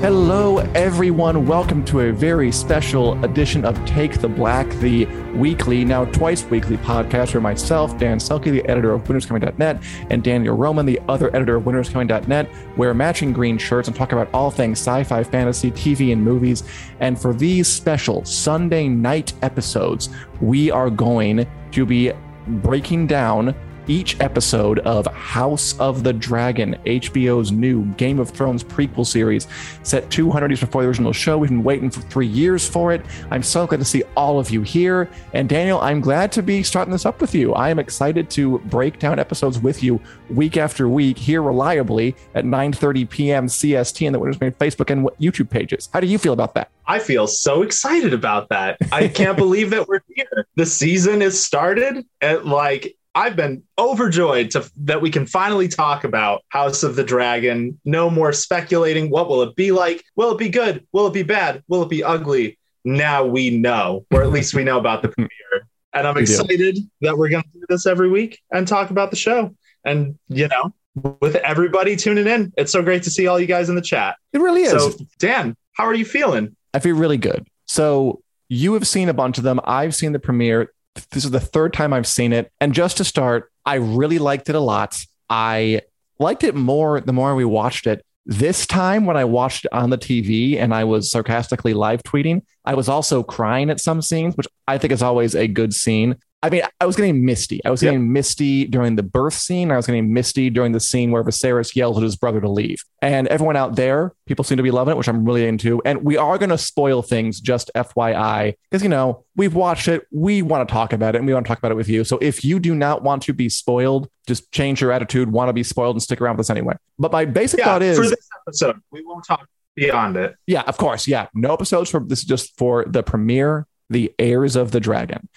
Hello, everyone. Welcome to a very special edition of Take the Black, the weekly, now twice weekly podcast where myself, Dan Selcke, the editor of winteriscoming.net, and Daniel Roman, the other editor of winteriscoming.net, wear matching green shirts and talk about all things sci fi, fantasy, TV, and movies. And for these special Sunday night episodes, we are going to be breaking down each episode of House of the Dragon, HBO's new Game of Thrones prequel series, set 200 years before the original show. We've been waiting for three years for it. I'm so glad to see all of you here. And Daniel, I'm glad to be starting this up with you. I am excited to break down episodes with you week after week here reliably at 9:30 p.m. CST in the Winners Made Facebook and YouTube pages. How do you feel about that? I feel so excited about that. I can't believe that we're here. The season is started at like I've been overjoyed to, that we can finally talk about House of the Dragon. No more speculating. What will it be like? Will it be good? Will it be bad? Will it be ugly? Now we know, or at least we know about the premiere. And I'm excited that we're going to do this every week and talk about the show. And, you know, with everybody tuning in, it's so great to see all you guys in the chat. It really is. So, Dan, how are you feeling? I feel really good. So, you have seen a bunch of them. I've seen the premiere. This is the third time I've seen it. And just to start, I really liked it a lot. I liked it more the more we watched it. This time, when I watched it on the TV and I was sarcastically live tweeting, I was also crying at some scenes, which I think is always a good scene. I mean, I was getting misty. I was getting yep. misty during the birth scene. I was getting misty during the scene where Viserys yells at his brother to leave. And everyone out there, people seem to be loving it, which I'm really into. And we are going to spoil things, just FYI, because, you know, we've watched it. We want to talk about it and we want to talk about it with you. So if you do not want to be spoiled, just change your attitude, want to be spoiled, and stick around with us anyway. But my basic yeah, thought is for this episode, we won't talk beyond it. Yeah, of course. Yeah. No episodes for this is just for the premiere the heirs of the dragon.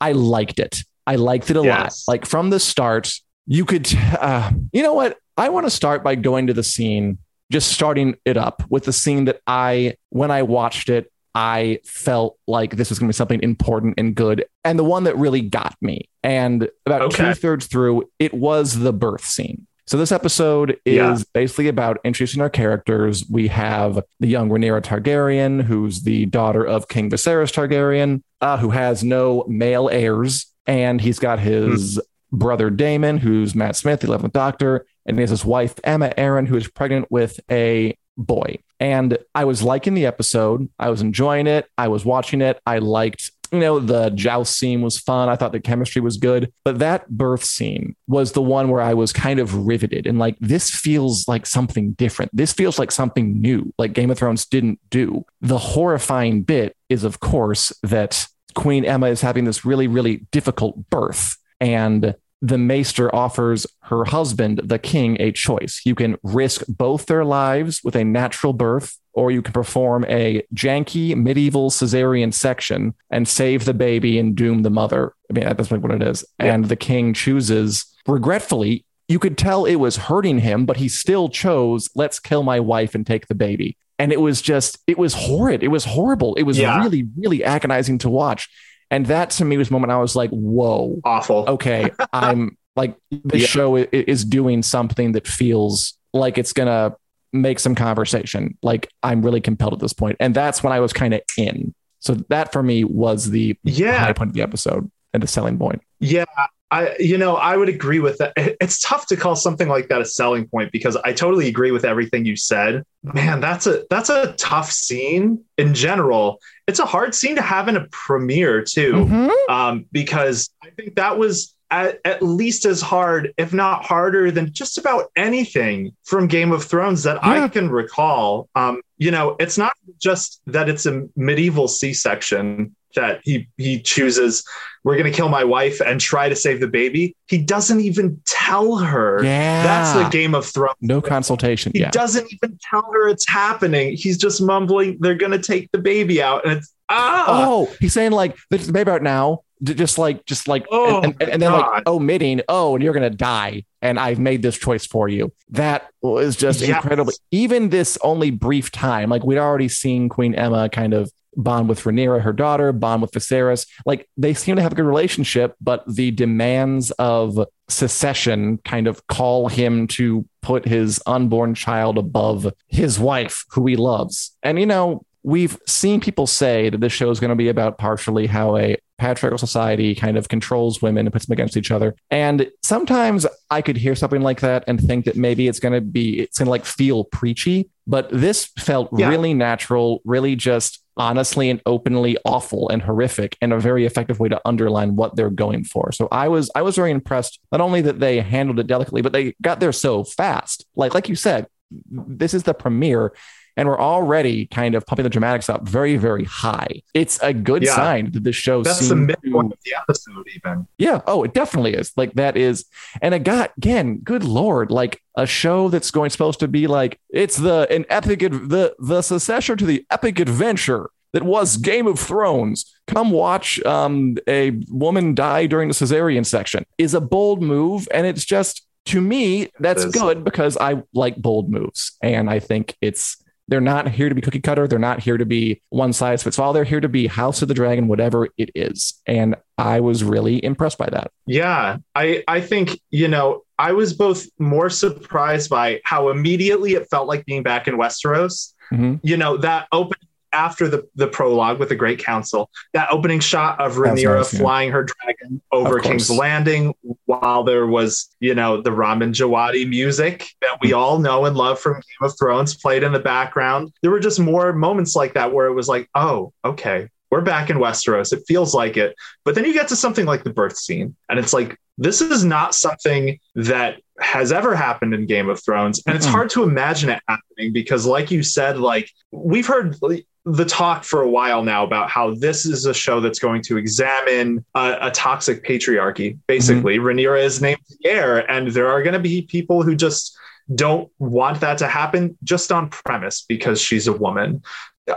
I liked it. I liked it a yes. lot. Like from the start, you could, uh, you know what? I want to start by going to the scene, just starting it up with the scene that I, when I watched it, I felt like this was going to be something important and good, and the one that really got me. And about okay. two thirds through, it was the birth scene. So this episode is yeah. basically about introducing our characters. We have the young Rhaenyra Targaryen, who's the daughter of King Viserys Targaryen, uh, who has no male heirs, and he's got his hmm. brother Daemon, who's Matt Smith, the 11th Doctor, and he has his wife Aemma Arryn, who is pregnant with a boy. And I was liking the episode. I was enjoying it. I was watching it. I liked you know, the joust scene was fun. I thought the chemistry was good. But that birth scene was the one where I was kind of riveted and like, this feels like something different. This feels like something new, like Game of Thrones didn't do. The horrifying bit is, of course, that Queen Aemma is having this really, really difficult birth. And the maester offers her husband, the king, a choice. You can risk both their lives with a natural birth, or you can perform a janky medieval cesarean section and save the baby and doom the mother. I mean, that's what it is. Yeah. And the king chooses, regretfully, you could tell it was hurting him, but he still chose, let's kill my wife and take the baby. And it was just, it was horrid. It was horrible. It was yeah. really, really agonizing to watch. And that to me was the moment I was like, whoa. Awful. Okay. I'm like, the yeah. show is doing something that feels like it's going to make some conversation. Like I'm really compelled at this point. And that's when I was kind of in. So that for me was the yeah. high point of the episode. and the selling point. Yeah, I, you know, I would agree with that. It's tough to call something like that a selling point because I totally agree with everything you said. Man, that's a that's a tough scene in general. It's a hard scene to have in a premiere too, mm-hmm. um, because I think that was at, at, least as hard, if not harder, than just about anything from Game of Thrones that yeah. I can recall. Um, you know, it's not just that it's a medieval C-section that he he chooses we're going to kill my wife and try to save the baby he doesn't even tell her yeah that's the game of thrones no consultation he yeah. doesn't even tell her it's happening he's just mumbling they're going to take the baby out and it's ah! oh he's saying like the baby out now just like just like oh, and, and, and then God. Oh, like omitting oh and you're gonna die and i've made this choice for you that was just yes. incredible even this only brief time like we'd already seen queen Aemma kind of bond with Rhaenyra, her daughter, bond with Viserys. Like they seem to have a good relationship, but the demands of secession kind of call him to put his unborn child above his wife, who he loves. And, you know, we've seen people say that this show is going to be about partially how a patriarchal society kind of controls women and puts them against each other. And sometimes I could hear something like that and think that maybe it's going to be, it's going to like feel preachy. But this felt yeah. really natural, really just honestly and openly awful and horrific and a very effective way to underline what they're going for. So I was I was very impressed not only that they handled it delicately but they got there so fast. Like like you said, this is the premiere and we're already kind of pumping the dramatics up very, very high. It's a good yeah. sign that this show. That's the midpoint of the episode, even. Yeah. Oh, it definitely is. Like that is, and it got again. Good lord, like a show that's going supposed to be like it's the an epic the the successor to the epic adventure that was Game of Thrones. Come watch um, a woman die during the cesarean section is a bold move, and it's just to me that's good because I like bold moves, and I think it's they're not here to be cookie cutter. They're not here to be one size fits all. They're here to be House of the Dragon, whatever it is. And I was really impressed by that. Yeah. I, I think, you know, I was both more surprised by how immediately it felt like being back in Westeros. Mm-hmm. You know, that opening after the, the prologue with the Great Council, that opening shot of Rhaenyra nice, flying yeah. her dragon over King's Landing while there was, you know, the Ramin Djawadi music that we all know and love from Game of Thrones played in the background. There were just more moments like that where it was like, oh, okay, we're back in Westeros. It feels like it. But then you get to something like the birth scene, and it's like, this is not something that has ever happened in Game of Thrones. And it's hard to imagine it happening because, like you said, like we've heard the talk for a while now about how this is a show that's going to examine a, a toxic patriarchy. Basically, mm-hmm. Rhaenyra is named the heir, and there are going to be people who just don't want that to happen just on premise because she's a woman.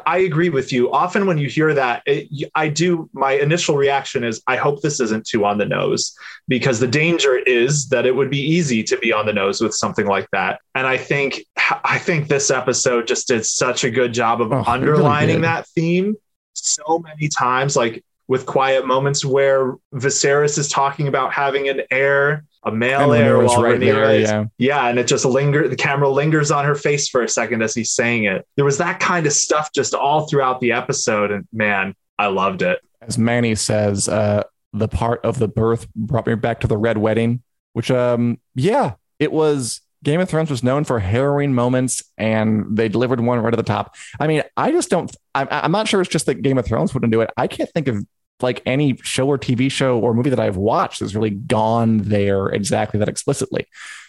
I agree with you. Often when you hear that, it, I do. My initial reaction is, I hope this isn't too on the nose, because the danger is that it would be easy to be on the nose with something like that. And I think, I think this episode just did such a good job of oh, underlining really that theme so many times. Like with quiet moments where Viserys is talking about having an heir a male heir while right there, is, yeah. yeah, and it just linger. The camera lingers on her face for a second as he's saying it. There was that kind of stuff just all throughout the episode, and man, I loved it. As Manny says, uh, the part of the birth brought me back to the red wedding, which, um, yeah, it was. Game of Thrones was known for harrowing moments, and they delivered one right at the top. I mean, I just don't. I'm, I'm not sure it's just that Game of Thrones wouldn't do it. I can't think of like any show or TV show or movie that I've watched has really gone there exactly that explicitly.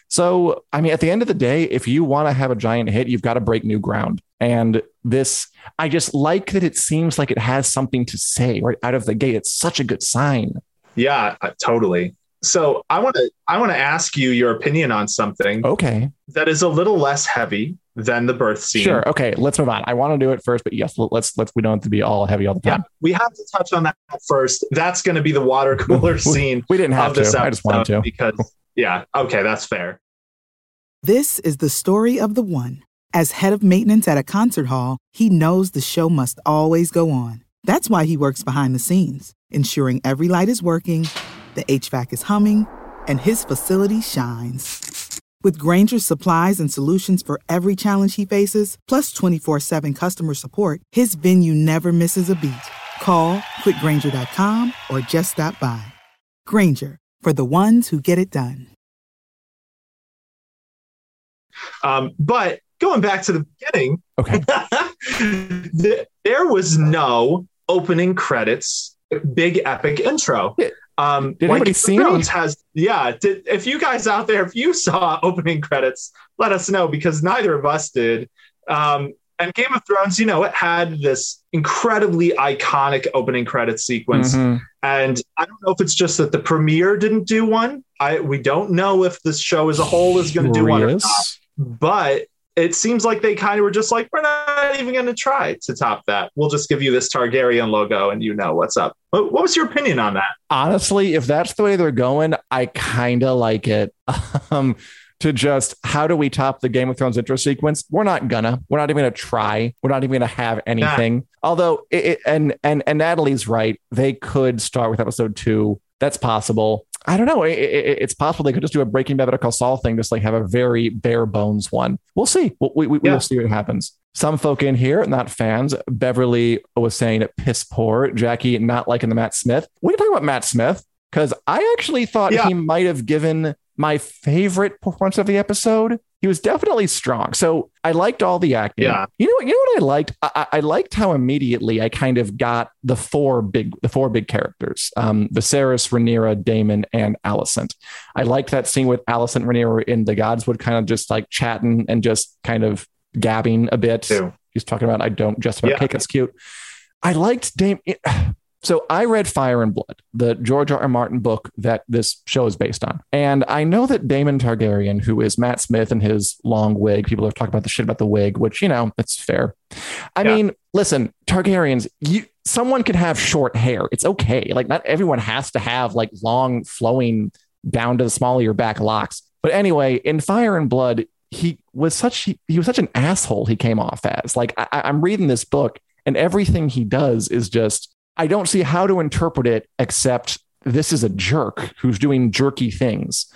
So, I mean, at the end of the day, if you want to have a giant hit, you've got to break new ground. And this, I just like that it seems like it has something to say right out of the gate. It's such a good sign. Yeah, uh, totally. So I want to I want to ask you your opinion on something. Okay. That is a little less heavy than the birth scene. Sure. Okay. Let's move on. I want to do it first, but yes, let's let's we don't have to be all heavy all the time. Yeah, we have to touch on that first. That's going to be the water cooler scene. we didn't have to. I just wanted to because yeah. Okay, that's fair. This is the story of the one. As head of maintenance at a concert hall, he knows the show must always go on. That's why he works behind the scenes, ensuring every light is working, the HVAC is humming, and his facility shines. With Grainger's supplies and solutions for every challenge he faces, plus 24 7 customer support, his venue never misses a beat. Call quickgranger.com or just stop by. Grainger for the ones who get it done. Um, but going back to the beginning, Okay. there was no opening credits, big epic intro. Um, Did anybody Game of see any? Thrones has, yeah. Did, if you guys out there, if you saw opening credits, let us know because neither of us did. Um, and Game of Thrones, you know, it had this incredibly iconic opening credit sequence. Mhm. And I don't know if it's just that the premiere didn't do one. I we don't know if this show as a whole is going to do one or not. But it seems like they kind of were just like, we're not even going to try to top that. We'll just give you this Targaryen logo, and you know what's up. What, what was your opinion on that? honestly, if that's the way they're going, I kind of like it. Um, to just how do we top the Game of Thrones intro sequence? We're not gonna. We're not even gonna try. We're not even gonna have anything. Although, it, it- and and and Natalie's right. They could start with episode two. That's possible. I don't know. It- it- it's possible they could just do a Breaking Bad Better Call Saul thing, just like have a very bare bones one. We'll see. We, we, we Yeah. will see what happens. Some folk in here, not fans. Beverly was saying piss poor. Jackie not liking the Matt Smith. We can talk about Matt Smith because I actually thought Yeah. he might have given my favorite performance of the episode. He was definitely strong. So I liked all the acting. Yeah. You know what? You know what I liked? I, I liked how immediately I kind of got the four big the four big characters: um, Viserys, Rhaenyra, Daemon, and Alicent. I liked that scene with Alicent, Rhaenyra in the Godswood, kind of just like chatting and just kind of gabbing a bit. Too. He's talking about I don't just about Yeah. cake. It's cute. I liked Dame. So I read Fire and Blood, the George R. R. Martin book that this show is based on, and I know that Daemon Targaryen, who is Matt Smith and his long wig, people have talked about the shit about the wig, which you know that's fair. I Yeah. mean, listen, Targaryens, you someone can have short hair. It's okay. Like not everyone has to have like long flowing down to the small of your back locks. But anyway, in Fire and Blood, he was such he, he was such an asshole. He came off as like I- I'm reading this book, and everything he does is just I don't see how to interpret it except this is a jerk who's doing jerky things.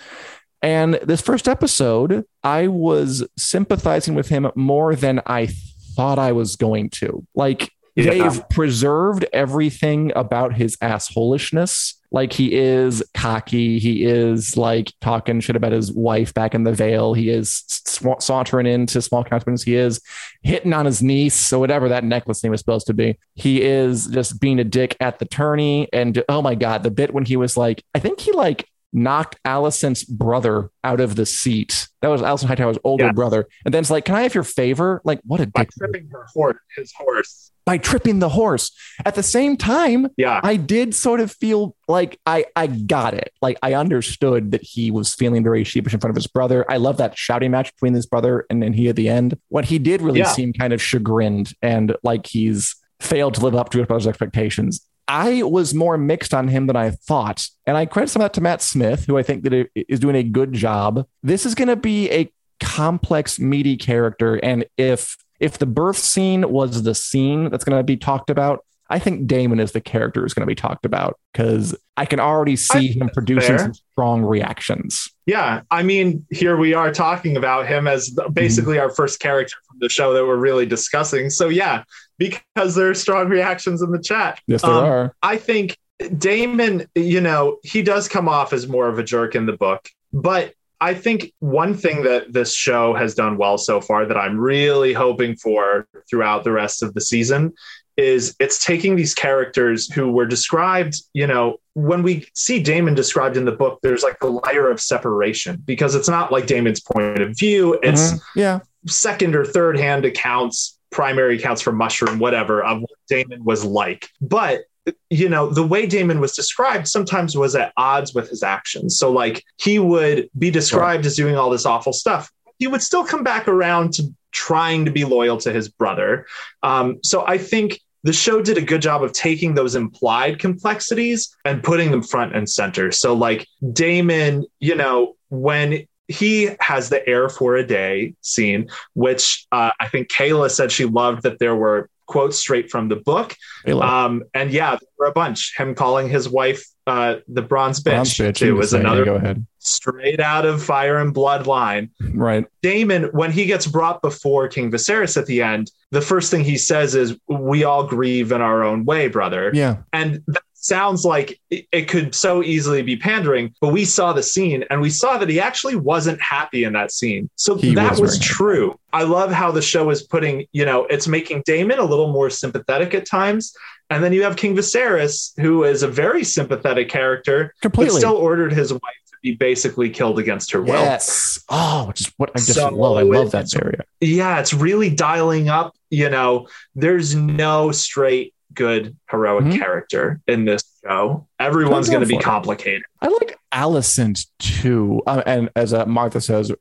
And this first episode, I was sympathizing with him more than I thought I was going to. Like Yeah. they've preserved everything about his assholishness. Like he is cocky. He is like talking shit about his wife back in the Vale. He is sw- sauntering into small confidence. He is hitting on his niece So whatever that necklace thing was supposed to be. He is just being a dick at the tourney. And oh my God, the bit when he was like, I think he like knocked Alicent's brother out of the seat. That was Alicent Hightower's older Yeah. brother. And then it's like, can I have your favor? Like, what a By dick. tripping her horse, his horse. By tripping the horse. At the same time, Yeah. I did sort of feel like I I got it. Like I understood that he was feeling very sheepish in front of his brother. I love that shouting match between his brother and then he at the end. What he did really Yeah. seem kind of chagrined and like he's failed to live up to his brother's expectations. I was more mixed on him than I thought. And I credit some of that to Matt Smith, who I think that is doing a good job. This is going to be a complex, meaty character. And if if the birth scene was the scene that's going to be talked about, I think Daemon is the character who's going to be talked about because I can already see him producing fair. some strong reactions. Yeah, I mean, here we are talking about him as basically our first character from the show that we're really discussing. So yeah, because there are strong reactions in the chat. Yes, there Um, are. I think Daemon, you know, he does come off as more of a jerk in the book, but I think one thing that this show has done well so far that I'm really hoping for throughout the rest of the season is it's taking these characters who were described, you know, when we see Daemon described in the book, there's like a layer of separation because it's not like Daemon's point of view. It's Mhm. yeah. second or third hand accounts, primary accounts for Mushroom, whatever, of what Daemon was like. But you know, the way Daemon was described sometimes was at odds with his actions. So, like, he would be described as doing all this awful stuff. He would still come back around to trying to be loyal to his brother. Um, so, I think the show did a good job of taking those implied complexities and putting them front and center. So, like, Daemon, you know, when he has the heir for a day scene, which uh, I think Kayla said she loved that there were quotes straight from the book. Um, and yeah, there were a bunch. Him calling his wife uh, the bronze bitch, bronze bitch too was another go ahead. straight out of Fire and Blood line. Right. Daemon, when he gets brought before King Viserys at the end, the first thing he says is, "We all grieve in our own way, brother." Yeah. And that sounds like it could so easily be pandering, but we saw the scene and we saw that he actually wasn't happy in that scene. So he that was, was true. I love how the show is putting, you know, it's making Daemon a little more sympathetic at times. And then you have King Viserys, who is a very sympathetic character, Completely. still ordered his wife to be basically killed against her will. Yes. Oh, which is what I just so love. I love that area. Yeah, it's really dialing up. You know, there's no straight good heroic mm-hmm. character in this show. Everyone's going to be complicated. I like Alicent too, uh, and as uh, Martha says,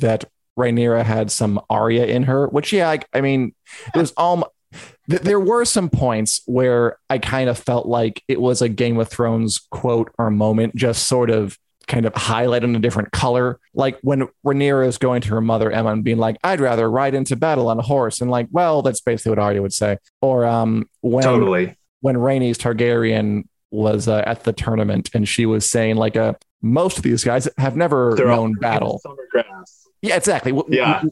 that Rhaenyra had some Arya in her, which yeah, I, I mean, there's all. Th- there were some points where I kind of felt like it was a Game of Thrones quote or moment, just sort of kind of highlighted in a different color. Like when Rhaenyra is going to her mother Aemma and being like, "I'd rather ride into battle on a horse," and like, well, that's basically what Arya would say. Or um, when totally when Rhaenys Targaryen was uh, at the tournament and she was saying like, uh, most of these guys have never They're known battle. Yeah, exactly. Yeah.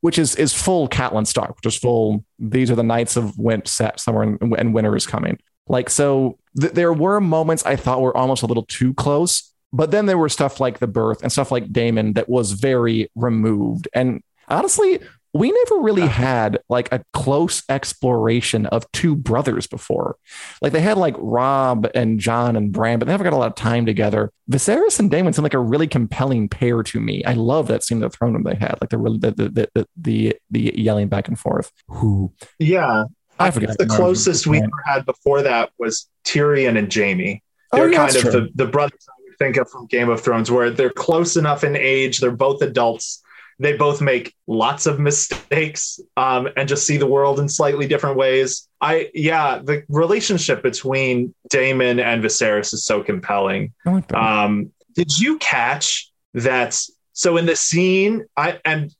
Which is is full Catelyn Stark, which is full. These are the knights of Went set somewhere, and winter is coming. Like so, th- there were moments I thought were almost a little too close, but then there were stuff like the birth and stuff like Daemon that was very removed. And honestly, we never really had like a close exploration of two brothers before. Like they had like Robb and Jon and Bran, but they never got a lot of time together. Viserys and Daemon seem like a really compelling pair to me. I love that scene of the throne room they had, like the really the the the the, the yelling back and forth. Who? Yeah, I, I forget. The closest we ever had before that was Tyrion and Jaime. Oh, They're oh, yeah, kind of the, the brothers think of from Game of Thrones, where they're close enough in age, they're both adults. They both make lots of mistakes um, and just see the world in slightly different ways. I yeah, the relationship between Daemon and Viserys is so compelling. Like um, did you catch that? So in the scene, I and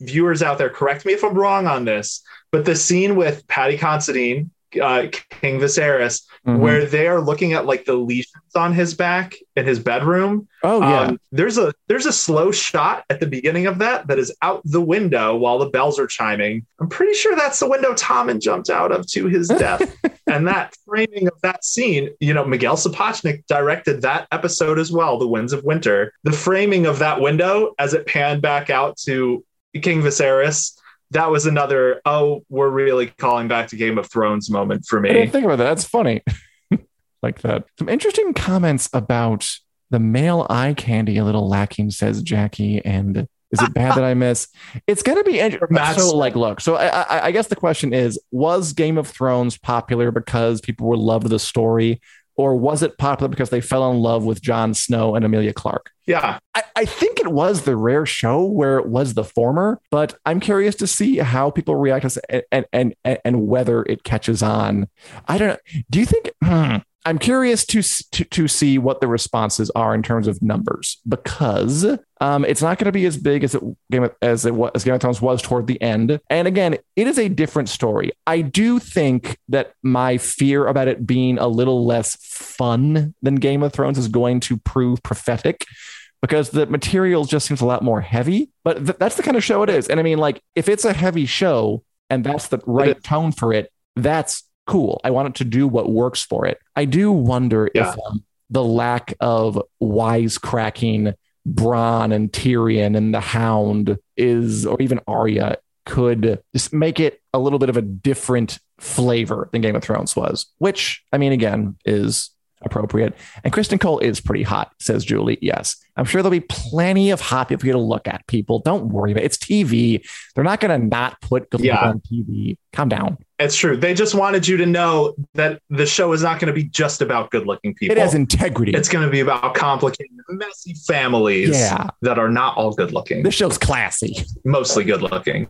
viewers out there, correct me if I'm wrong on this, but the scene with Paddy Considine uh, King Viserys, mm-hmm. where they are looking at like the lesions on his back in his bedroom. Oh yeah. Um, there's a there's a slow shot at the beginning of that that is out the window while the bells are chiming. I'm pretty sure that's the window Tommen jumped out of to his death. and that framing of that scene, you know, Miguel Sapochnik directed that episode as well, The Winds of Winter. The framing of that window as it panned back out to King Viserys that was another oh we're really calling back to game of thrones moment for me. I didn't think about that. That's funny. Like that. Some interesting comments about the male eye candy a little lacking says jackie and is it bad that i miss? It's going to be interesting so like look so I, I, I guess the question is was game of thrones popular because people were loved the story or was it popular because they fell in love with Jon Snow and Emilia Clarke? Yeah. I, I, think it was the rare show where it was the former, but I'm curious to see how people react to and, and, and, and whether it catches on. I don't know. Do you think, hmm, I'm curious to, to, to see what the responses are in terms of numbers because um, it's not going to be as big as it as it was, as Game of Thrones was toward the end. And again, it is a different story. I do think that my fear about it being a little less fun than Game of Thrones is going to prove prophetic because the material just seems a lot more heavy. But th- that's the kind of show it is. And I mean, like, if it's a heavy show and that's the right tone for it, that's cool. I want it to do what works for it. I do wonder yeah. if um, the lack of wisecracking Bronn and Tyrion and the Hound is, or even Arya, could just make it a little bit of a different flavor than Game of Thrones was, which, I mean, again, is appropriate. And Criston Cole is pretty hot, says Julie. Yes. I'm sure there'll be plenty of hot people for you to look at, people. Don't worry about it. It's TV. They're not going to not put good yeah. on TV. Calm down. It's true. They just wanted you to know that the show is not going to be just about good looking people. It has integrity. It's going to be about complicated, messy families yeah. that are not all good looking. This show's classy. Mostly good looking.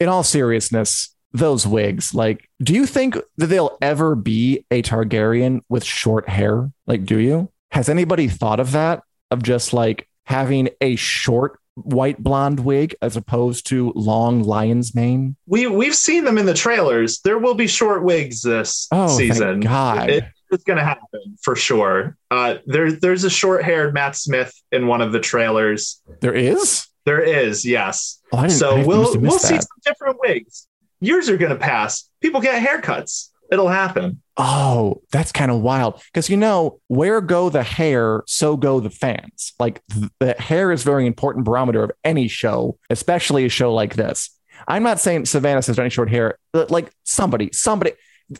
In all seriousness, those wigs. Like, do you think that they'll ever be a Targaryen with short hair? Like, do you? Has anybody thought of that? Of just like having a short white blonde wig as opposed to long lion's mane? We we've seen them in the trailers. There will be short wigs this Oh, season. God. It- it's going to happen for sure. Uh, there's there's a short haired Matt Smith in one of the trailers. There is. There is, yes. Oh, So we'll we'll missed see some different wigs. Years are going to pass. People get haircuts. It'll happen. Oh, that's kind of wild. Because you know, where go the hair, so go the fans. Like th- the hair is very important barometer of any show, especially a show like this. I'm not saying Savannah has any short hair, but like somebody, somebody.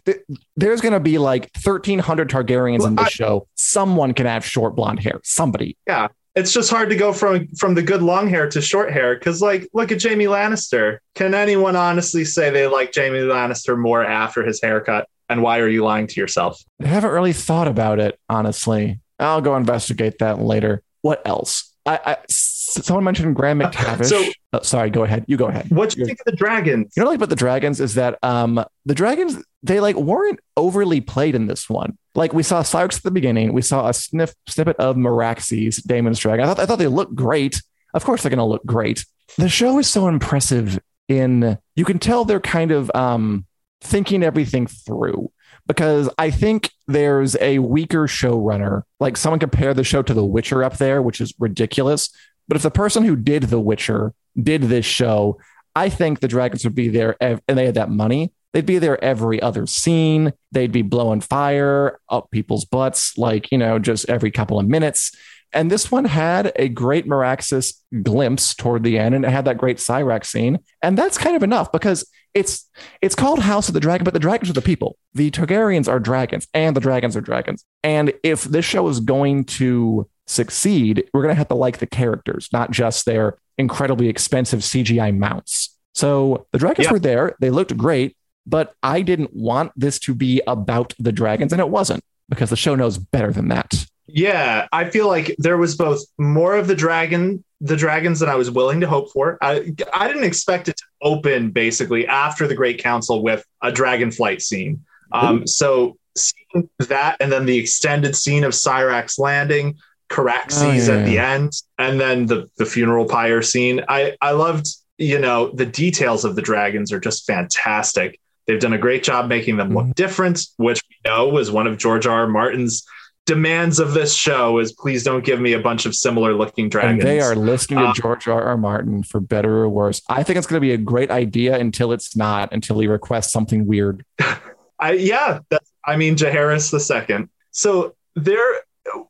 th- There's going to be like 1,300 Targaryens Well, in this I- show. Someone can have short blonde hair. Somebody. Yeah. It's just hard to go from from the good long hair to short hair because, like, look at Jaime Lannister. Can anyone honestly say they like Jaime Lannister more after his haircut? And why are you lying to yourself? I haven't really thought about it, honestly. I'll go investigate that later. What else? I someone mentioned Graham McTavish. So- Oh, sorry, go ahead. You go ahead. What do you think of the dragons? You know, what I like about the dragons is that um the dragons they like weren't overly played in this one. Like we saw Syrax at the beginning, we saw a sniff snippet of Meraxes, Daemon's dragon. I thought I thought they looked great. Of course, they're going to look great. The show is so impressive. In you can tell they're kind of um thinking everything through because I think there's a weaker showrunner. Like someone compare the show to The Witcher up there, which is ridiculous. But if the person who did The Witcher did this show, I think the dragons would be there ev- and they had that money. They'd be there every other scene. They'd be blowing fire up people's butts, like, you know, just every couple of minutes. And this one had a great Meraxis glimpse toward the end, and it had that great Syrax scene. And that's kind of enough because it's it's called House of the Dragon, but the dragons are the people. The Targaryens are dragons, and the dragons are dragons. And if this show is going to succeed, we're going to have to like the characters, not just their incredibly expensive CGI mounts. So the dragons Yeah. were there; they looked great, but I didn't want this to be about the dragons, and it wasn't because the show knows better than that. Yeah, I feel like there was both more of the dragon, the dragons that I was willing to hope for. I I didn't expect it to open basically after the Great Council with a dragon flight scene. Um, so seeing that, and then the extended scene of Syrax landing, Caraxes Oh, yeah, at the end, and then the the funeral pyre scene. I I loved, you know, the details of the dragons are just fantastic. They've done a great job making them look Mhm. different, which we know was one of George R. R. Martin's demands of this show is please don't give me a bunch of similar looking dragons. And they are listening to Um, George R. R. Martin for better or worse. I think it's going to be a great idea until it's not, until he requests something weird. I yeah, that's I mean Jaehaerys the second. So there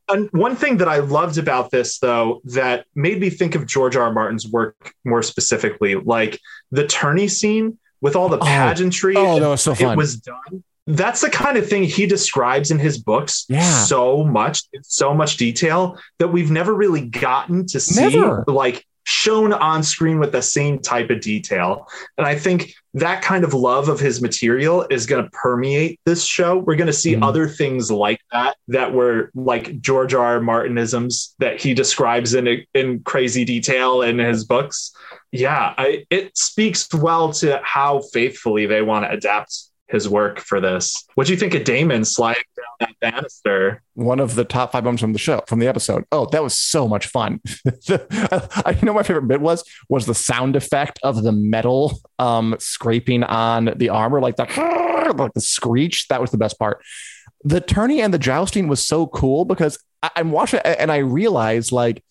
and one thing that I loved about this though that made me think of George R. R. Martin's work more specifically, like the tourney scene with all the Oh. pageantry. Oh, that was so fun. it was done. That's the kind of thing he describes in his books Yeah. so much, in so much detail that we've never really gotten to see Never. like shown on screen with the same type of detail. And I think that kind of love of his material is going to permeate this show. We're going to see Mhm. other things like that that were like George R. R. Martinisms that he describes in in crazy detail in his books. Yeah, I, it speaks well to how faithfully they want to adapt his work for this. What do you think of Daemon sliding down that banister? One of the top five moments from the show, from the episode. Oh, that was so much fun. I know my favorite bit was was the sound effect of the metal um scraping on the armor, like the like the screech. That was the best part. The tourney and the jousting was so cool because I, I'm watching and I realized like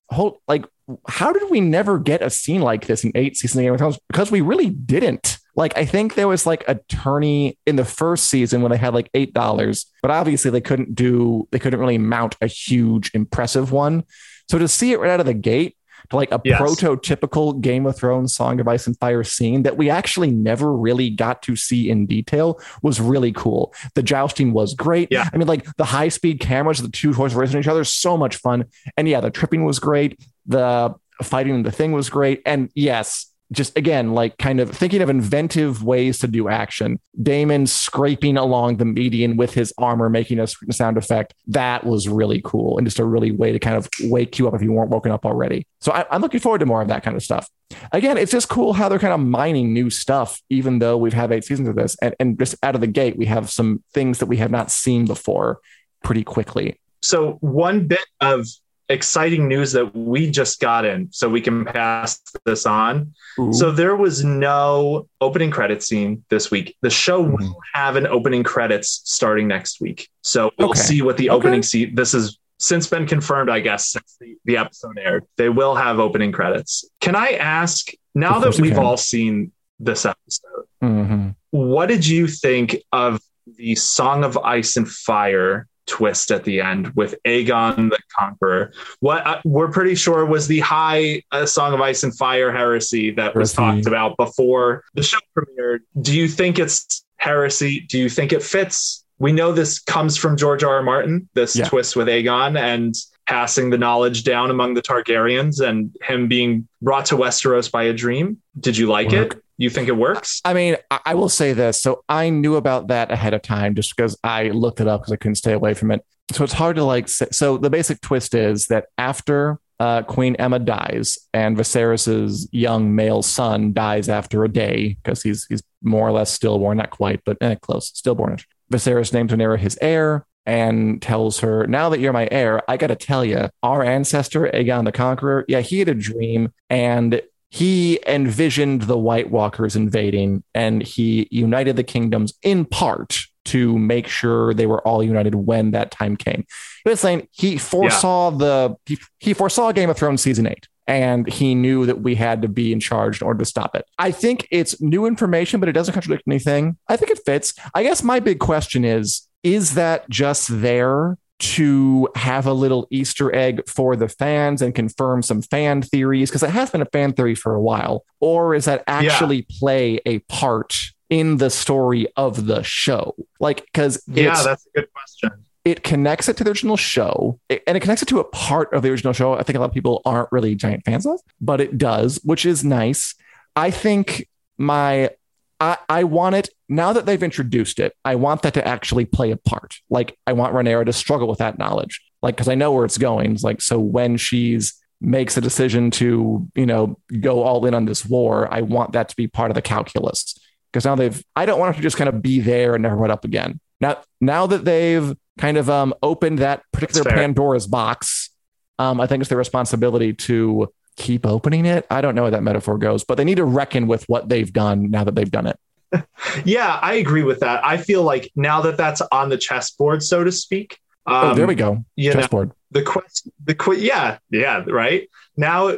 like how did we never get a scene like this in eight seasons of Game of Thrones? Because we really didn't. Like, I think there was like a tourney in the first season when they had like eight dollars, but obviously they couldn't do, they couldn't really mount a huge, impressive one. So to see it right out of the gate, to like a Yes. prototypical Game of Thrones Song of Ice and Fire scene that we actually never really got to see in detail was really cool. The jousting was great. Yeah. I mean, like the high speed cameras, the two horses racing each other, so much fun. And yeah, the tripping was great. The fighting the thing was great. And yes, just again, like kind of thinking of inventive ways to do action. Daemon scraping along the median with his armor, making a sound effect. That was really cool. And just a really way to kind of wake you up if you weren't woken up already. So I, I'm looking forward to more of that kind of stuff. Again, it's just cool how they're kind of mining new stuff, even though we've had eight seasons of this. And, and just out of the gate, we have some things that we have not seen before pretty quickly. so one bit of exciting news that we just got in, so we can pass this on. Ooh. So there was no opening credit scene this week. The show mm-hmm. will have an opening credits starting next week. So we'll okay. see what the okay. opening scene. This is since been confirmed, I guess, since the, the episode aired. They will have opening credits. Can I ask now that we've all seen this episode, mm-hmm. what did you think of the Song of Ice and Fire twist at the end with Aegon the Conqueror. What uh, we're pretty sure was the high uh, Song of Ice and Fire heresy that was talked about before the show premiered. Do you think it's heresy? Do you think it fits? We know this comes from George R. R. Martin, this yeah. twist with Aegon and passing the knowledge down among the Targaryens and him being brought to Westeros by a dream. Did you like Work. it? You think it works? I mean, I will say this. So I knew about that ahead of time just because I looked it up because I couldn't stay away from it. So it's hard to like say. So the basic twist is that after uh, Queen Aemma dies and Viserys's young male son dies after a day because he's he's more or less stillborn, not quite, but eh, close, stillbornish. Viserys names Rhaenyra his heir and tells her, "Now that you're my heir, I got to tell you, our ancestor Aegon the Conqueror, yeah, he had a dream, and he envisioned the White Walkers invading and he united the kingdoms in part to make sure they were all united when that time came. He was saying he foresaw yeah. the he, he foresaw Game of Thrones season eight and he knew that we had to be in charge in order to stop it. I think it's new information, but it doesn't contradict anything. I think it fits. I guess my big question is is that just there to have a little Easter egg for the fans and confirm some fan theories? Because it has been a fan theory for a while. Or is that actually yeah. play a part in the story of the show? Like, because yeah, that's a good question. It connects it to the original show and it connects it to a part of the original show. I think a lot of people aren't really giant fans of, but it does, which is nice. I think my I, I want it now that they've introduced it. I want that to actually play a part. Like I want Rhaenyra to struggle with that knowledge. Like because I know where it's going. It's like so when she's makes a decision to you know go all in on this war, I want that to be part of the calculus. Because now they've I don't want her to just kind of be there and never went up again. Now now that they've kind of um opened that particular Pandora's box, um, I think it's their responsibility to keep opening it. I don't know where that metaphor goes, but they need to reckon with what they've done now that they've done it. yeah, I agree with that. I feel like now that that's on the chessboard, so to speak. Um, oh, there we go. Chessboard. Know, the question, the qu- yeah, yeah, right. Now,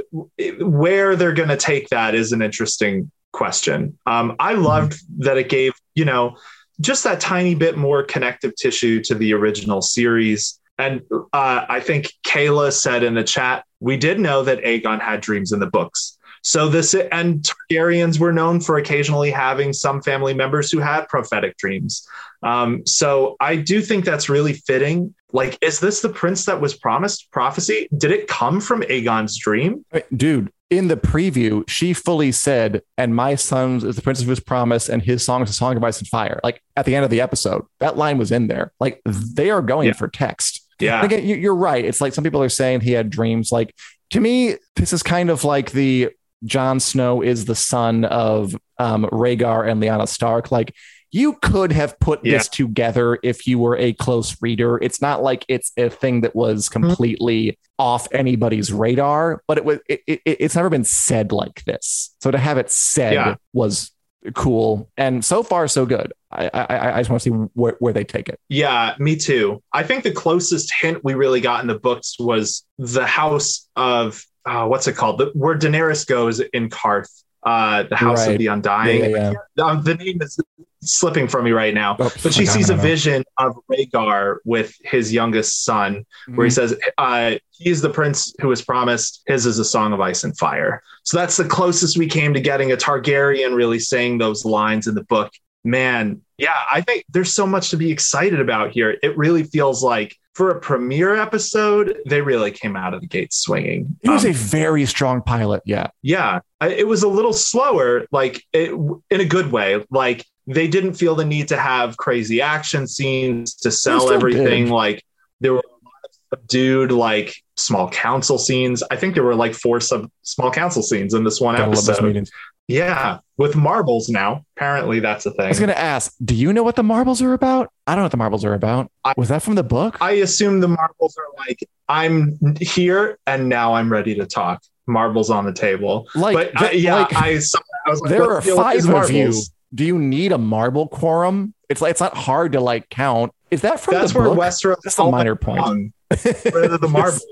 where they're going to take that is an interesting question. Um, I mm-hmm. loved mm-hmm. that it gave, you know, just that tiny bit more connective tissue to the original series. And uh, I think Kayla said in the chat, we did know that Aegon had dreams in the books. So this and Targaryens were known for occasionally having some family members who had prophetic dreams. Um, so I do think that's really fitting. Like, is this the prince that was promised? Prophecy? Did it come from Aegon's dream? Dude, in the preview, she fully said, and my son is the prince of his promise, and his song is a song of ice and fire. Like at the end of the episode, that line was in there. Like they are going yeah. for text. Yeah. Again, you're right. It's like some people are saying he had dreams. Like to me, this is kind of like the Jon Snow is the son of um, Rhaegar and Lyanna Stark. Like you could have put yeah. this together if you were a close reader. It's not like it's a thing that was mm-hmm. completely mm-hmm. off anybody's radar, but it was. It, it, it's never been said like this. So to have it said yeah. was cool. And so far, so good. I, I, I just want to see where, where they take it. Yeah, me too. I think the closest hint we really got in the books was the house of uh, what's it called? The, where Daenerys goes in Qarth, uh, the House right. of the Undying. Yeah, yeah. Um, the name is slipping from me right now. Oh, but she sees a vision of Rhaegar with his youngest son, where mm. he says, uh, "He's the prince who was promised. His is a song of ice and fire." So that's the closest we came to getting a Targaryen really saying those lines in the book. Man, yeah, I think there's so much to be excited about here. It really feels like for a premiere episode, they really came out of the gate swinging. It was um, a very strong pilot. Yeah. Yeah. It was a little slower, like it, in a good way. Like they didn't feel the need to have crazy action scenes to sell everything. Did. Like there were a lot of subdued, like small council scenes. I think there were like four sub small council scenes in this one Gotta episode. Yeah, with marbles now. Apparently, that's a thing. I was going to ask, do you know what the marbles are about? I don't know what the marbles are about. I, was that from the book? I assume the marbles are like, I'm here and now I'm ready to talk. Marbles on the table. Like, but uh, yeah, like, I, I was like, there are five of you. Do you need a marble quorum? It's like it's not hard to like count. Is that from That's the where book? Westeros. That's a minor point. the marbles.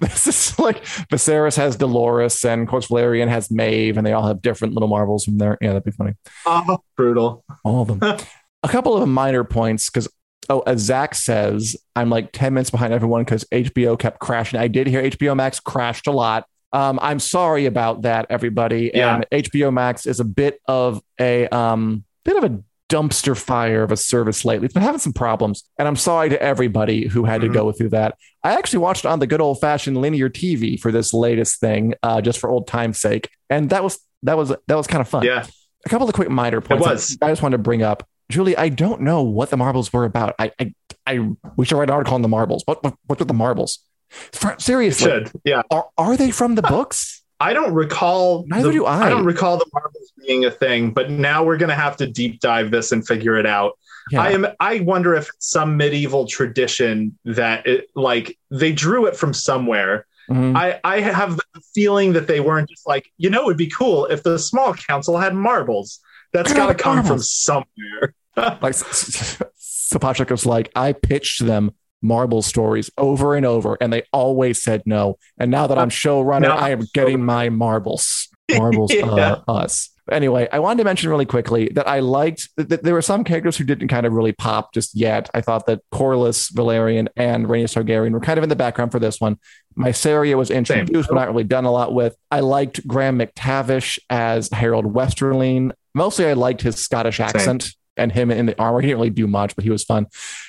this is like Viserys has Dolores and Coach Valerian has Maeve, and they all have different little marbles from there. Yeah, that'd be funny. Oh, brutal. All of them. a couple of minor points because oh, as Zach says, I'm like 10 minutes behind everyone because HBO kept crashing. I did hear HBO Max crashed a lot. Um, I'm sorry about that, everybody. Yeah. And HBO Max is a bit of a um, bit of a dumpster fire of a service lately. It's been having some problems, and I'm sorry to everybody who had mm-hmm. to go through that. I actually watched on the good old fashioned linear TV for this latest thing, uh, just for old time's sake, and that was that was that was kind of fun. Yeah. A couple of quick minor points. I just wanted to bring up. Julie, I don't know what the marbles were about. I, I, I we should write an article on the marbles. What, what, what's with the marbles? For, seriously, should. yeah. Are, are they from the books? I don't recall. Neither the, do I. I don't recall the marbles being a thing, but now we're going to have to deep dive this and figure it out. Yeah. I am. I wonder if some medieval tradition that it like they drew it from somewhere. Mm-hmm. I I have the feeling that they weren't just like you know it would be cool if the small council had marbles. That's got to come marbles. from somewhere. like Sapochnik was like, I pitched them Marble stories over and over, and they always said no. And now that I'm showrunner, no. I am getting my marbles. Marbles, yeah. uh, us. Anyway, I wanted to mention really quickly that I liked that there were some characters who didn't kind of really pop just yet. I thought that Corlys, Velaryon, and Rhaenys Targaryen were kind of in the background for this one. Mysaria was introduced, but not really done a lot with. I liked Graham McTavish as Harrold Westerling. Mostly, I liked his Scottish accent. Same and him in the armor. He didn't really do much, but he was fun.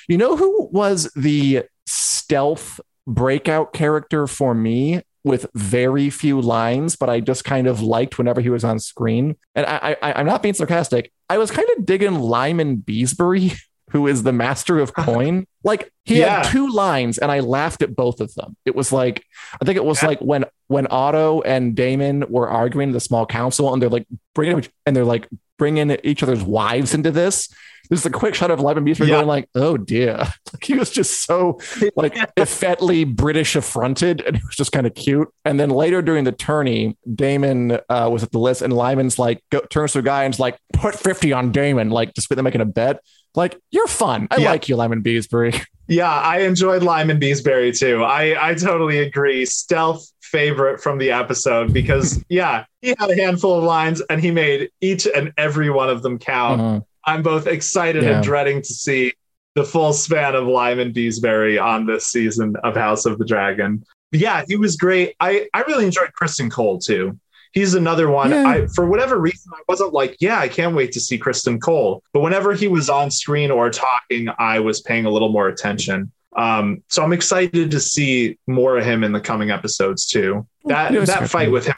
You know who was the stealth breakout character for me with very few lines, but I just kind of liked whenever he was on screen. And I, I, am not being sarcastic. I was kind of digging Lyman Beesbury, who is the master of coin. Like he yeah. had two lines, and I laughed at both of them. It was like I think it was yeah. like when when Otto and Daemon were arguing the small council, and they're like bringing and they're like bringing each other's wives into this. There's a quick shot of Lyman Beesbury yeah. going like, "Oh dear," like he was just so like effetly British affronted, and it was just kind of cute. And then later during the tourney, Daemon uh, was at the list, and Lyman's like go, turns to a guy and's like, "Put fifty on Daemon," like just them making a bet. Like you're fun. I yeah. like you, Lyman Beesbury. Yeah, I enjoyed Lyman Beesbury too. I I totally agree. Stealth favorite from the episode because yeah, he had a handful of lines and he made each and every one of them count. Uh-huh. I'm both excited yeah. and dreading to see the full span of Lyman Beesbury on this season of House of the Dragon. Yeah, he was great. I I really enjoyed Criston Cole too. He's another one. Yeah. I for whatever reason I wasn't like, yeah, I can't wait to see Criston Cole. But whenever he was on screen or talking, I was paying a little more attention. Um, so I'm excited to see more of him in the coming episodes too. That that fight with him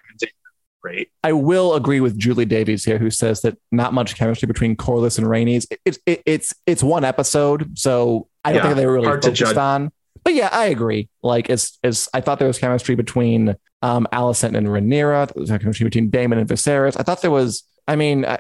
great. I will agree with Julie Davies here, who says that not much chemistry between Corlys and Rhaenys. It's it, it's it's one episode, so I don't yeah, think they were really focused on. But yeah, I agree. Like it's it's I thought there was chemistry between um Alicent and Rhaenyra. There was chemistry between Daemon and Viserys. I thought there was. I mean, uh,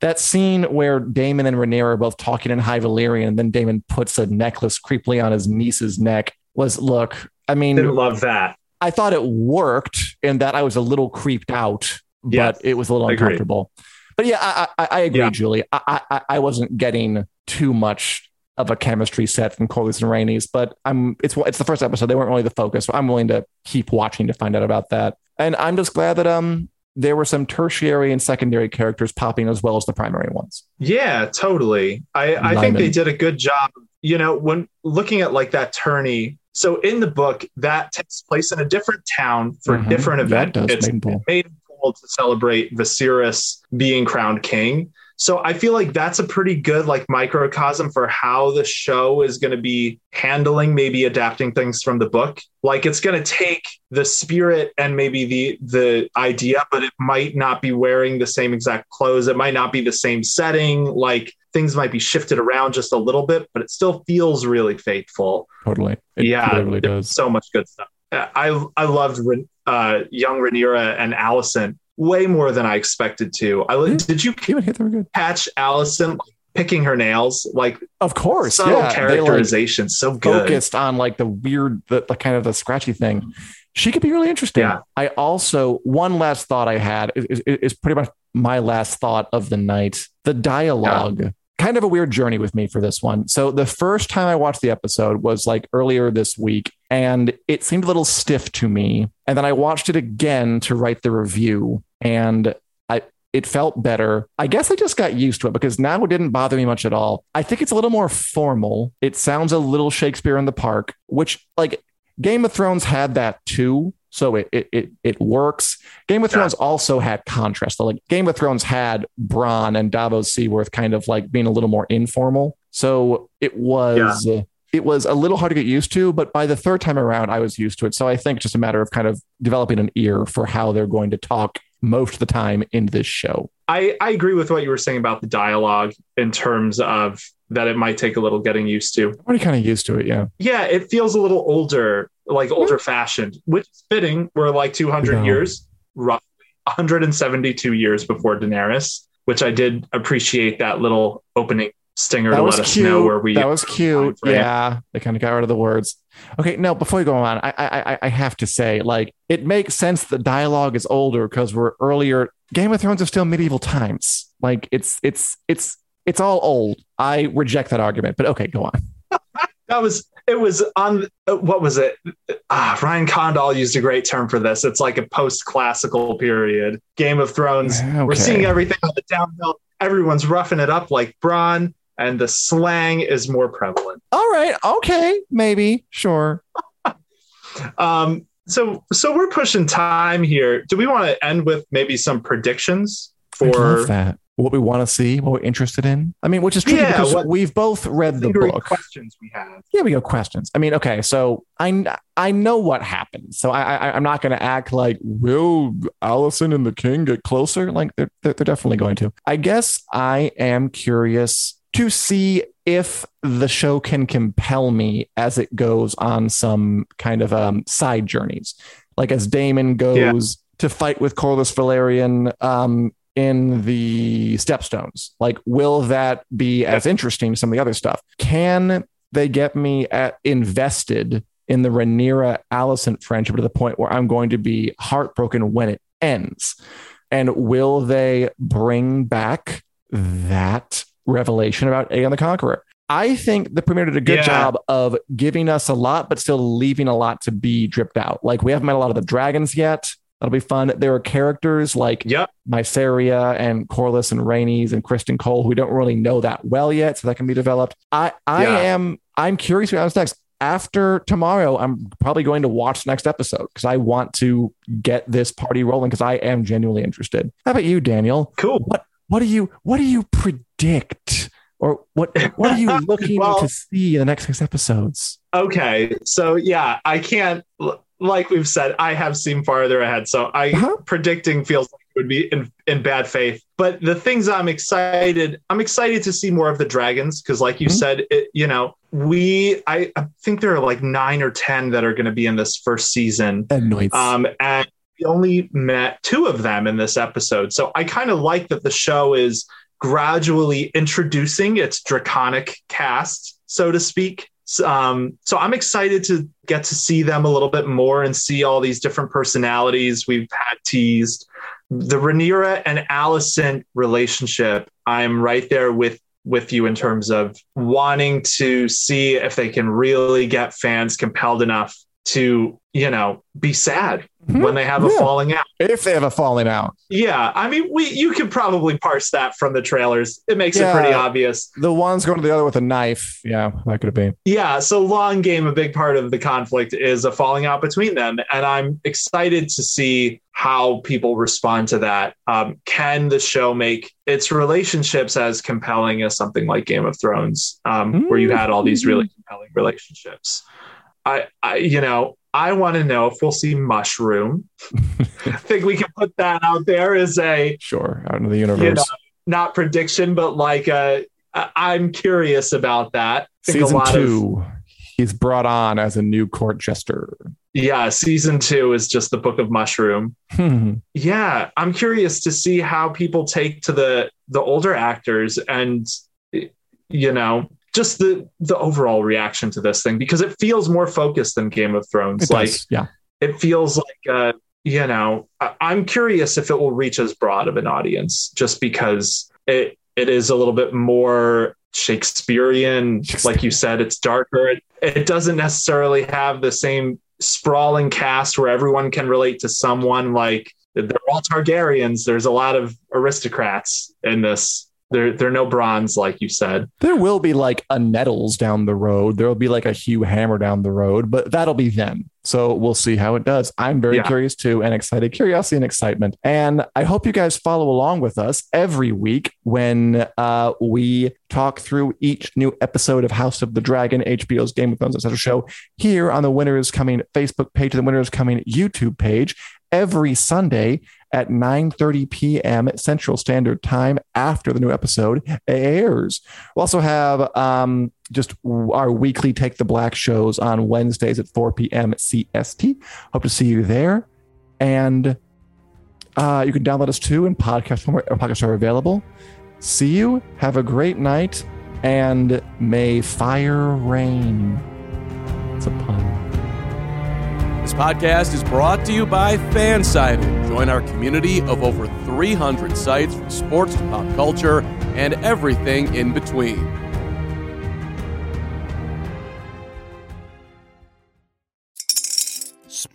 that scene where Daemon and Rhaenyra are both talking in High Valyrian, and then Daemon puts a necklace creepily on his niece's neck was look. I mean, didn't love that. I thought it worked in that I was a little creeped out, but yes, it was a little uncomfortable. But yeah, I, I, I agree, yeah. Julie. I, I, I wasn't getting too much of a chemistry set from Corlys and Rhaenys, but I'm it's it's the first episode. They weren't really the focus. So I'm willing to keep watching to find out about that. And I'm just glad that um there were some tertiary and secondary characters popping as well as the primary ones. Yeah, totally. I, I think they did a good job. You know, when looking at like that tourney, so in the book, that takes place in a different town for mm-hmm. a different event. Does, it's made cool to celebrate Viserys being crowned king. So I feel like that's a pretty good like microcosm for how the show is going to be handling maybe adapting things from the book. Like it's going to take the spirit and maybe the the idea but it might not be wearing the same exact clothes. It might not be the same setting. Like things might be shifted around just a little bit, but it still feels really faithful. Totally. It yeah, really does. So much good stuff. I I loved uh, young Rhaenyra and Alicent way more than I expected to. I Yeah. did you Even hit them good. catch Alicent picking her nails? Like Of course. subtle yeah. They like characterization, so good. focused on like the weird, the, the kind of the scratchy thing. She could be really interesting. Yeah. I also one last thought I had is, is, is pretty much my last thought of the night. The dialogue. Kind of a weird journey with me for this one. So the first time I watched the episode was like earlier this week, and it seemed a little stiff to me. And then I watched it again to write the review, and I it felt better. I guess I just got used to it because now it didn't bother me much at all. I think it's a little more formal. It sounds a little Shakespeare in the Park, which like Game of Thrones had that too. So it it it, it works. Game of Yeah. Thrones also had contrast. So like Game of Thrones had Bronn and Davos Seaworth kind of like being a little more informal. So it was it was a little hard to get used to, but by the third time around, I was used to it. So I think just a matter of kind of developing an ear for how they're going to talk most of the time in this show. I, I agree with what you were saying about the dialogue in terms of that it might take a little getting used to. I'm already kind of used to it. Yeah. Yeah, it feels a little older, like older fashioned, which is fitting. We're like 200 Yeah. years, roughly 172 years before Daenerys, which I did appreciate that little opening stinger That to was let us cute. know where we. that was cute. Yeah. They kind of got rid of the words. Okay. No, before we go on, I, I, I- I have to say, like, it makes sense the dialogue is older because we're earlier. Game of Thrones is still medieval times. Like, it's, it's, it's, it's all old. I reject that argument, but okay, go on. That was it. Was on uh, what was it? Ah, Ryan Condal used a great term for this. It's like a post-classical period. Game of Thrones. We're seeing everything on the downhill. Everyone's roughing it up like Bronn, and the slang is more prevalent. All right. Okay. Maybe. Sure. Um, so so we're pushing time here. Do we want to end with maybe some predictions for. What we want to see, what we're interested in. I mean, which is tricky Yeah, because what- we've both read the book. questions we have? Yeah, we go. Questions. I mean, okay, so I I know what happened, so I, I I'm not going to act like will Alicent and the King get closer? Like they're, they're they're definitely going to. I guess I am curious to see if the show can compel me as it goes on some kind of um side journeys, like as Daemon goes to fight with Corlys Velaryon. Um, in the stepstones like will that be as interesting as some of the other stuff can they get me at, invested in the Rhaenyra Alicent friendship to the point where I'm going to be heartbroken when it ends? And will they bring back that revelation about Aegon the Conqueror? I think the premiere did a good Yeah. job of giving us a lot, but still leaving a lot to be dripped out. Like we haven't met a lot of the dragons yet. That'll be fun. There are characters like Yep. Mysaria and Corlys and Rhaenys and Criston Cole who we don't really know that well yet, so that can be developed. I I Yeah. am I'm curious what happens next. After tomorrow, I'm probably going to watch the next episode because I want to get this party rolling because I am genuinely interested. How about you, Daniel? Cool. What what do you what do you predict? Or what what are you looking Well- to see in the next six episodes? Okay. So yeah, I can't like we've said, I have seen farther ahead. So I Uh-huh. predicting feels like it would be in, in bad faith. But the things I'm excited, I'm excited to see more of the dragons because, like you Mhm. said, it, you know, we I, I think there are like nine or ten that are going to be in this first season. Annoyed. Um, and we only met two of them in this episode. So I kind of like that the show is gradually introducing its draconic cast, so to speak. Um, so I'm excited to get to see them a little bit more and see all these different personalities we've had teased. The Rhaenyra and Alicent relationship, I'm right there with with you in terms of wanting to see if they can really get fans compelled enough to, you know, be sad Mhm. when they have a falling out. if they have a falling out. Yeah, I mean, we you can probably parse that from the trailers. It makes Yeah. it pretty obvious. The one's going to the other with a knife. Yeah, that could have been. Yeah, so long game, a big part of the conflict is a falling out between them, and I'm excited to see how people respond to that. Um, can the show make its relationships as compelling as something like Game of Thrones, um, where you had all these really compelling relationships? I, I you know, I want to know if we'll see Mushroom. I think we can put that out there as a Sure, out into the universe. you know, not prediction, but like uh, I'm curious about that. Season two. he's brought on as a new court jester. Yeah, season two is just the Book of Mushroom. yeah, I'm curious to see how people take to the the older actors and you know just the the overall reaction to this thing because it feels more focused than Game of Thrones. It like, does, yeah, it feels like uh, you know. I, I'm curious if it will reach as broad of an audience, just because it it is a little bit more Shakespearean. Like you said, it's darker. It, it doesn't necessarily have the same sprawling cast where everyone can relate to someone. Like they're all Targaryens. There's a lot of aristocrats in this they're they're no Bronns, like you said. There will be like a Nettles down the road. There will be like a Hugh Hammer down the road, but that'll be them. So we'll see how it does. I'm very yeah. curious too and excited. Curiosity and excitement. And I hope you guys follow along with us every week when uh, we talk through each new episode of House of the Dragon, HBO's Game of Thrones, etc. show here on the Winter is Coming Facebook page, the Winter is Coming YouTube page every Sunday at 9:30 p.m. Central Standard Time after the new episode airs. We'll also have um, just our weekly Take the Black shows on Wednesdays at 4 p.m. CST. Hope to see you there. And uh, you can download us too in podcast form. Podcasts are available. See you. Have a great night. And may fire rain. It's a pun. This podcast is brought to you by Fansided. Join our community of over 300 sites from sports to pop culture and everything in between.